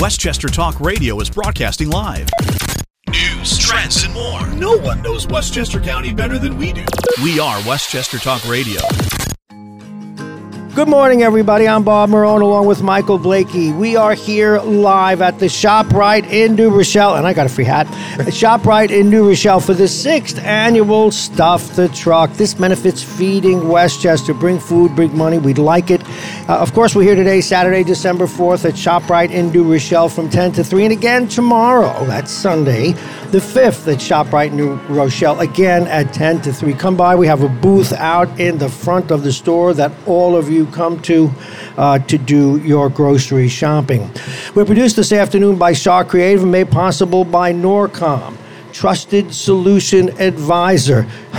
Westchester Talk Radio is broadcasting live. News, trends, and more. No one knows Westchester County better than we do. We are Westchester Talk Radio. Good morning, everybody. I'm Bob Marone along with Michael Blakey. We are here live at the ShopRite in New Rochelle, and I got a free hat. ShopRite in New Rochelle for the sixth annual Stuff the Truck. This benefits feeding Westchester. Bring food, bring money. We'd like it. Uh, of course, we're here today, Saturday, December 4th at ShopRite in New Rochelle from 10 to 3, and again tomorrow, that's Sunday, the 5th at ShopRite New Rochelle, again at 10 to 3. Come by. We have a booth out in the front of the store that all of you come to uh, to do your grocery shopping. We're produced this afternoon by Shaw Creative and made possible by Norcom, trusted solution advisor.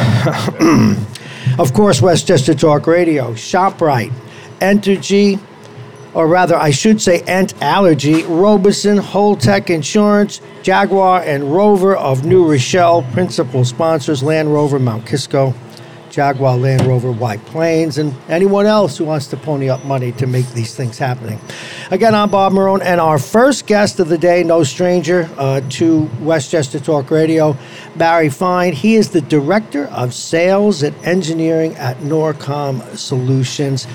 of course, Westchester Talk Radio, ShopRite, Entergy, or rather, I should say Ent Allergy, Robeson, Holtec Insurance, Jaguar, and Rover of New Rochelle, principal sponsors Land Rover, Mount Kisco, Jaguar, Land Rover, White Plains, and anyone else who wants to pony up money to make these things happening. Again, I'm Bob Marone, and our first guest of the day, no stranger uh, to Westchester Talk Radio, Barry Fine. He is the Director of Sales and Engineering at Norcom Solutions.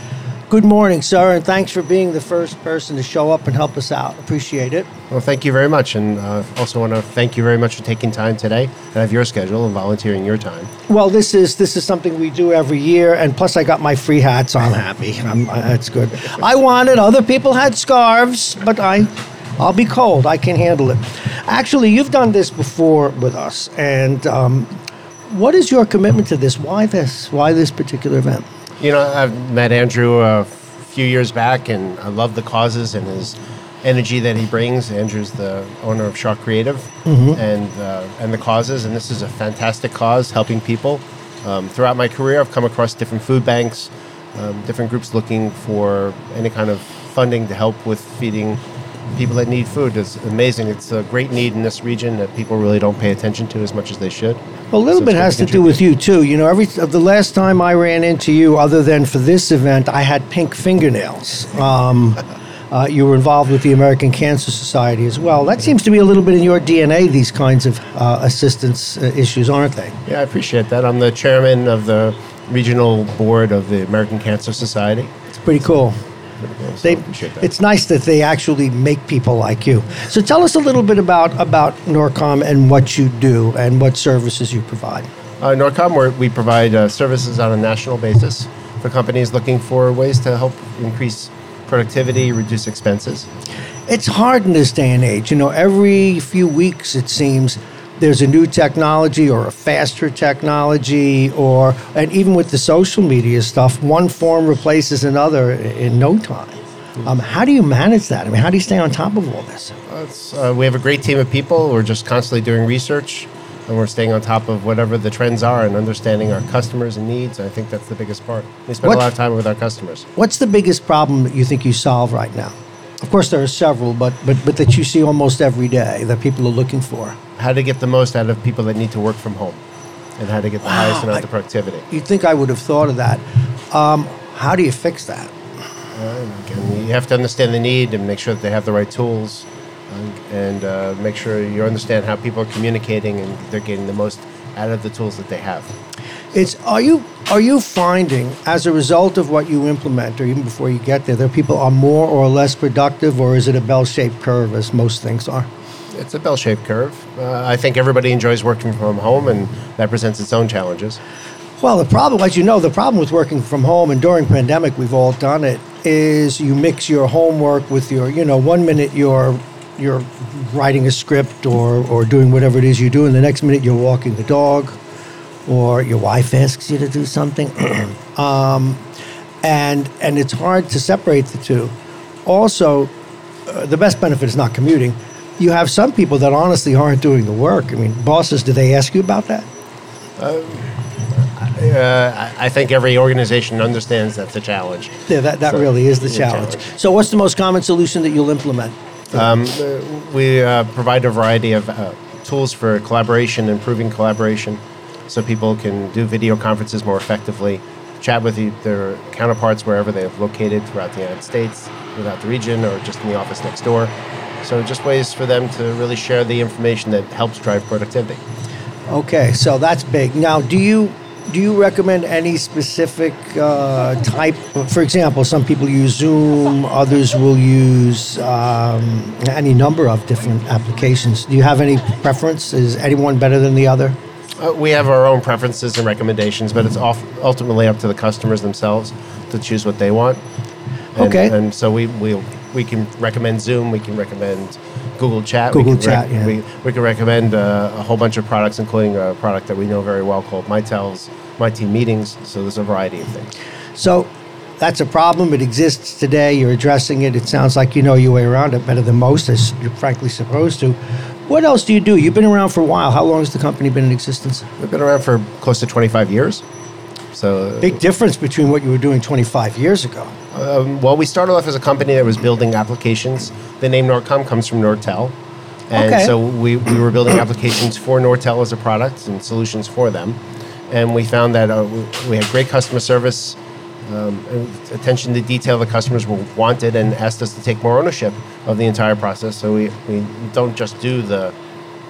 Good morning, sir, and thanks for being the first person to show up and help us out. Appreciate it. Well, thank you very much, and uh, also want to thank you very much for taking time today out of your schedule and volunteering your time. Well, this is this is something we do every year, and plus I got my free hat, so I'm happy. I'm, uh, that's good. I wanted other people had scarves, but I, I'll be cold. I can handle it. Actually, you've done this before with us, and um, what is your commitment to this? Why this? Why this particular event? You know, I've met Andrew a few years back, and I love the causes and his energy that he brings. Andrew's the owner of Shaw Creative, and uh, and the causes, and this is a fantastic cause, helping people. Um, throughout my career, I've come across different food banks, um, different groups looking for any kind of funding to help with feeding people that need food. It's amazing. It's a great need in this region that people really don't pay attention to as much as they should. Well, a little So bit has to do with you too. You know, every the last time I ran into you, other than for this event, I had pink fingernails. Um, uh, you were involved with the American Cancer Society as well. That seems to be a little bit in your DNA. These kinds of uh, assistance uh, issues, aren't they? Yeah, I appreciate that. I'm the chairman of the regional board of the American Cancer Society. It's pretty cool. They, it's nice that they actually make people like you. So tell us a little bit about about Norcom and what you do and what services you provide. Uh, Norcom, where we provide uh, services on a national basis for companies looking for ways to help increase productivity, reduce expenses. It's hard in this day and age. You know, every few weeks it seems there's a new technology or a faster technology, or and even with the social media stuff, one form replaces another in no time. Um, how do you manage that? I mean, how do you stay on top of all this? Uh, we have a great team of people. We're just constantly doing research, and we're staying on top of whatever the trends are and understanding our customers and needs. I think that's the biggest part. We spend What- a lot of time with our customers. What's the biggest problem that you think you solve right now? Of course, there are several, but but but that you see almost every day that people are looking for. How to get the most out of people that need to work from home, and how to get the highest amount of productivity. You'd think I would have thought of that. Um, how do you fix that? Again, you have to understand the need and make sure that they have the right tools, uh, and uh, make sure you understand how people are communicating and they're getting the most out of the tools that they have. It's are you are you finding as a result of what you implement, or even before you get there, that people are more or less productive, or is it a bell-shaped curve, as most things are? It's a bell-shaped curve. Uh, I think everybody enjoys working from home, and that presents its own challenges. Well, the problem, as you know, the problem with working from home, and during pandemic, we've all done it, is you mix your homework with your, you know, one minute you're you're writing a script or or doing whatever it is you do, and the next minute you're walking the dog, or your wife asks you to do something, um, and and it's hard to separate the two. Also, uh, the best benefit is not commuting. You have some people that honestly aren't doing the work. I mean, bosses, do they ask you about that? Uh, I I think every organization understands that's a challenge. Yeah, that, that So, really is the challenge. challenge. So, what's the most common solution that you'll implement? We uh, provide a variety of uh, tools for collaboration, improving collaboration, so people can do video conferences more effectively, chat with their counterparts wherever they have located throughout the United States, throughout the region, or just in the office next door. So just ways for them to really share the information that helps drive productivity. Okay, so that's big. Now, do you do you recommend any specific uh, type? For example, some people use Zoom, others will use um, any number of different applications. Do you have any preference? Is anyone better than the other? Uh, we have our own preferences and recommendations, but it's off, ultimately up to the customers themselves to choose what they want. And, Okay. And so we, we, we can recommend Zoom, we can recommend Google Chat. Google we can Chat, yeah. we, we can recommend uh, a whole bunch of products, including a product that we know very well called Mitel's, My Team Meetings. So there's a variety of things. So that's a problem. It exists today. You're addressing it. It sounds like you know your way around it better than most, as you're frankly supposed to. What else do you do? You've been around for a while. How long has the company been in existence? We've been around for close to 25 years. So Big difference between what you were doing 25 years ago. Um, well, we started off as a company that was building applications. The name Norcom comes from Nortel. And Okay. so we, we were building applications for Nortel as a product and solutions for them. And we found that uh, we- we had great customer service, um, attention to detail the customers were wanted and asked us to take more ownership of the entire process. So we, we don't just do the,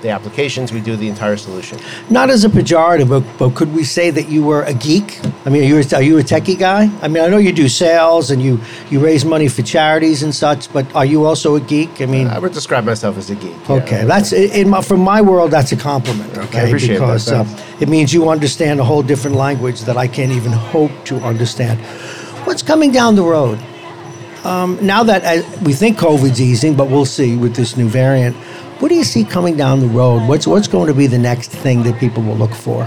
the applications, we do the entire solution. Not as a pejorative, but, but could we say that you were a geek? I mean, are you, a, are you a techie guy? I mean, I know you do sales and you, you raise money for charities and such, but are you also a geek? I mean, I would describe myself as a geek. yeah. okay, that's in my, from my world, that's a compliment. Okay, appreciate that, because uh, it means you understand a whole different language that I can't even hope to understand. What's coming down the road? Um, now that uh, we think COVID's easing, but we'll see with this new variant. What do you see coming down the road? What's what's going to be the next thing that people will look for?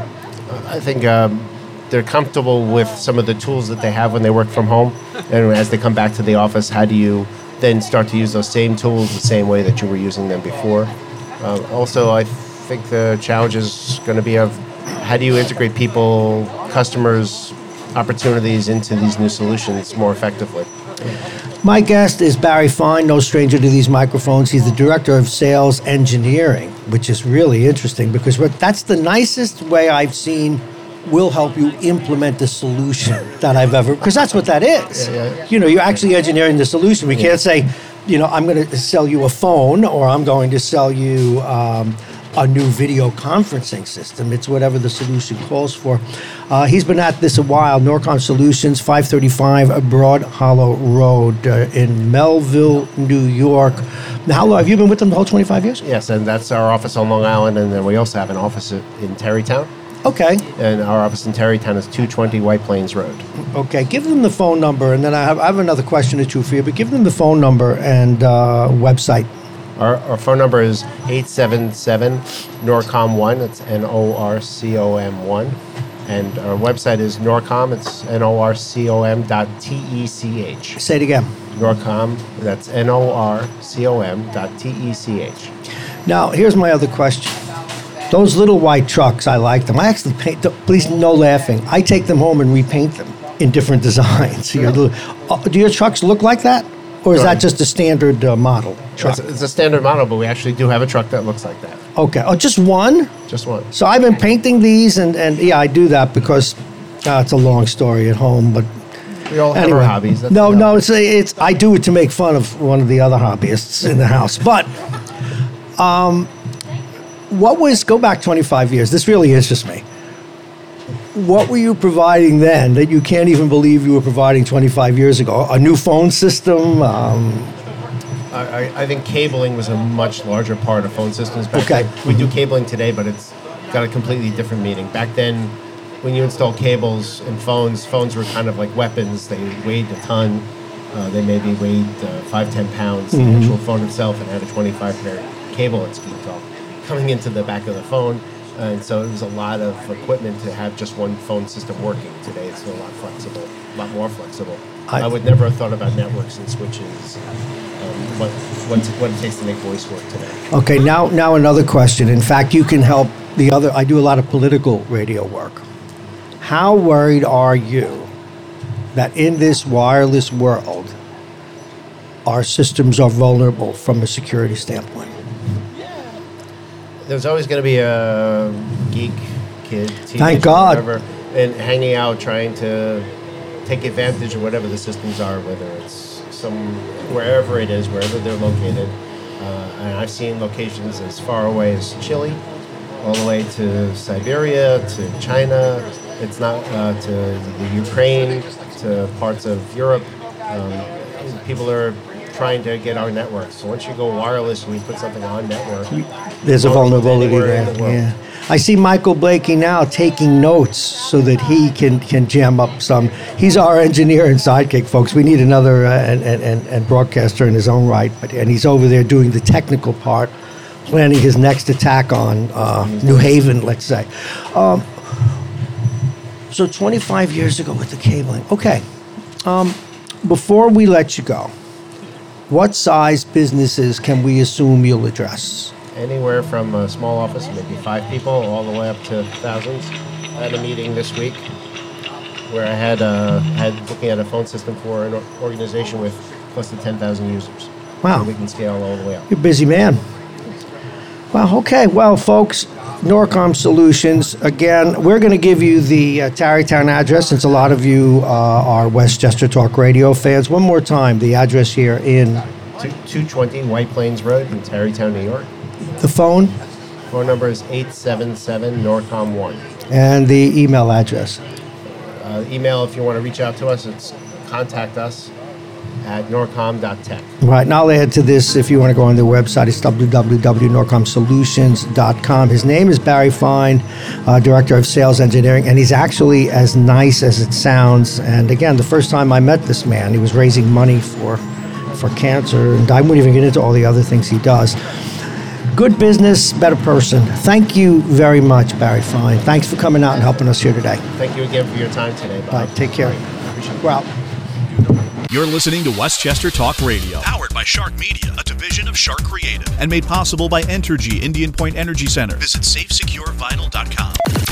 I think um, they're comfortable with some of the tools that they have when they work from home, and as they come back to the office, how do you then start to use those same tools the same way that you were using them before? Uh, also, I think the challenge is going to be of how do you integrate people, customers, opportunities into these new solutions more effectively. My guest is Barry Fine, no stranger to these microphones. He's the director of sales engineering, which is really interesting because that's the nicest way I've seen will help you implement the solution that I've ever because that's what that is. You know, you're actually engineering the solution. We can't say, you know, I'm going to sell you a phone or I'm going to sell you um, a new video conferencing system. It's whatever the solution calls for. Uh, he's been at this a while. Norcom Solutions, 535 Broad Hollow Road uh, in Melville, New York. Now, how long have you been with them the whole 25 years? Yes, and that's our office on Long Island, and then we also have an office in Tarrytown. Okay, And our office in Tarrytown is 220 White Plains Road. okay. Give them the phone number, and then I have, I have another question or two for you. But give them the phone number and uh, website. Our, our phone number is 877 NORCOM1. It's N O R C O M 1. And our website is NORCOM. It's N O R C O M dot T E C H. Say it again. NORCOM. That's N O R C O M dot T E C H. Now, here's my other question. Those little white trucks, I like them. I actually paint. them- Please, no laughing. I take them home and repaint them in different designs. Your little- uh, do your trucks look like that, or is that just a standard uh, model truck? It's, it's a standard model, but we actually do have a truck that looks like that. Okay. Oh, just one. Just one. So I've been painting these, and and yeah, I do that because uh, it's a long story at home, but. We all have Anyway, our hobbies. That's no, no, it's, it's I do it to make fun of one of the other hobbyists in the house. But um, what was go back 25 years? This really interests me. What were you providing then that you can't even believe you were providing 25 years ago? A new phone system? Um, I, I- think cabling was a much larger part of phone systems back Okay. then. We do cabling today, but it's got a completely different meaning. Back then, when you install cables in phones, phones were kind of like weapons. They weighed a ton. Uh, they maybe weighed uh, five, ten pounds. The actual phone itself and had a 25 pair cable talk coming into the back of the phone. And so it was a lot of equipment to have just one phone system working. Today it's a lot flexible, a lot more flexible. I- I, would never have thought about networks and switches, um, what, what, what it takes to make voice work today. okay, now now another question. In fact, you can help the other. I do a lot of political radio work. How worried are you that in this wireless world, our systems are vulnerable from a security standpoint? There's always going to be a geek kid, teenager, Thank God. whatever, and hanging out trying to take advantage of whatever the systems are, whether it's some wherever it is, wherever they're located. Uh, and I've seen locations as far away as Chile, all the way to Siberia, to China. It's not uh, to the Ukraine, to parts of Europe. Um, people are trying to get our network. So once you go wireless and you put something on network, There's a vulnerability there. the. Yeah. I see Michael Blakey now taking notes so that he can, can jam up some. He's our engineer and sidekick, folks. We need another uh, and, and, and, and broadcaster in his own right, but and he's over there doing the technical part, planning his next attack on uh, New Haven, let's say. Um, so 25 years ago with the cabling. Okay. Um, before we let you go, what size businesses can we assume you'll address? anywhere from a small office, maybe five people, all the way up to thousands. I had a meeting this week where I had uh, had looking at a phone system for an organization with close to 10,000 users. Wow. So we can scale all the way up. You're a busy man. Well, okay. Well, folks, Norcom Solutions. Again, we're going to give you the uh, Tarrytown address since a lot of you uh, are Westchester Talk Radio fans. One more time, the address here in 220 White Plains Road in Tarrytown, New York. the phone Phone number is 877 Norcom 1. and the email address. Uh, email, if you want to reach out to us, it's contact us at norcom.tech. Right, and I'll add to this if you want to go on their website. It's www.norcomsolutions.com. His name is Barry Fine, uh, Director of Sales Engineering, and he's actually as nice as it sounds. And again, the first time I met this man, he was raising money for, for cancer, and I won't even get into all the other things he does. Good business, better person. Thank you very much, Barry Fine. Thanks for coming out and helping us here today. Thank you again for your time today, Bob. Right, take care. Appreciate it. Well, You're listening to Westchester Talk Radio, powered by Shark Media, a division of Shark Creative, and made possible by Entergy Indian Point Energy Center. Visit safesecurevinyl.com.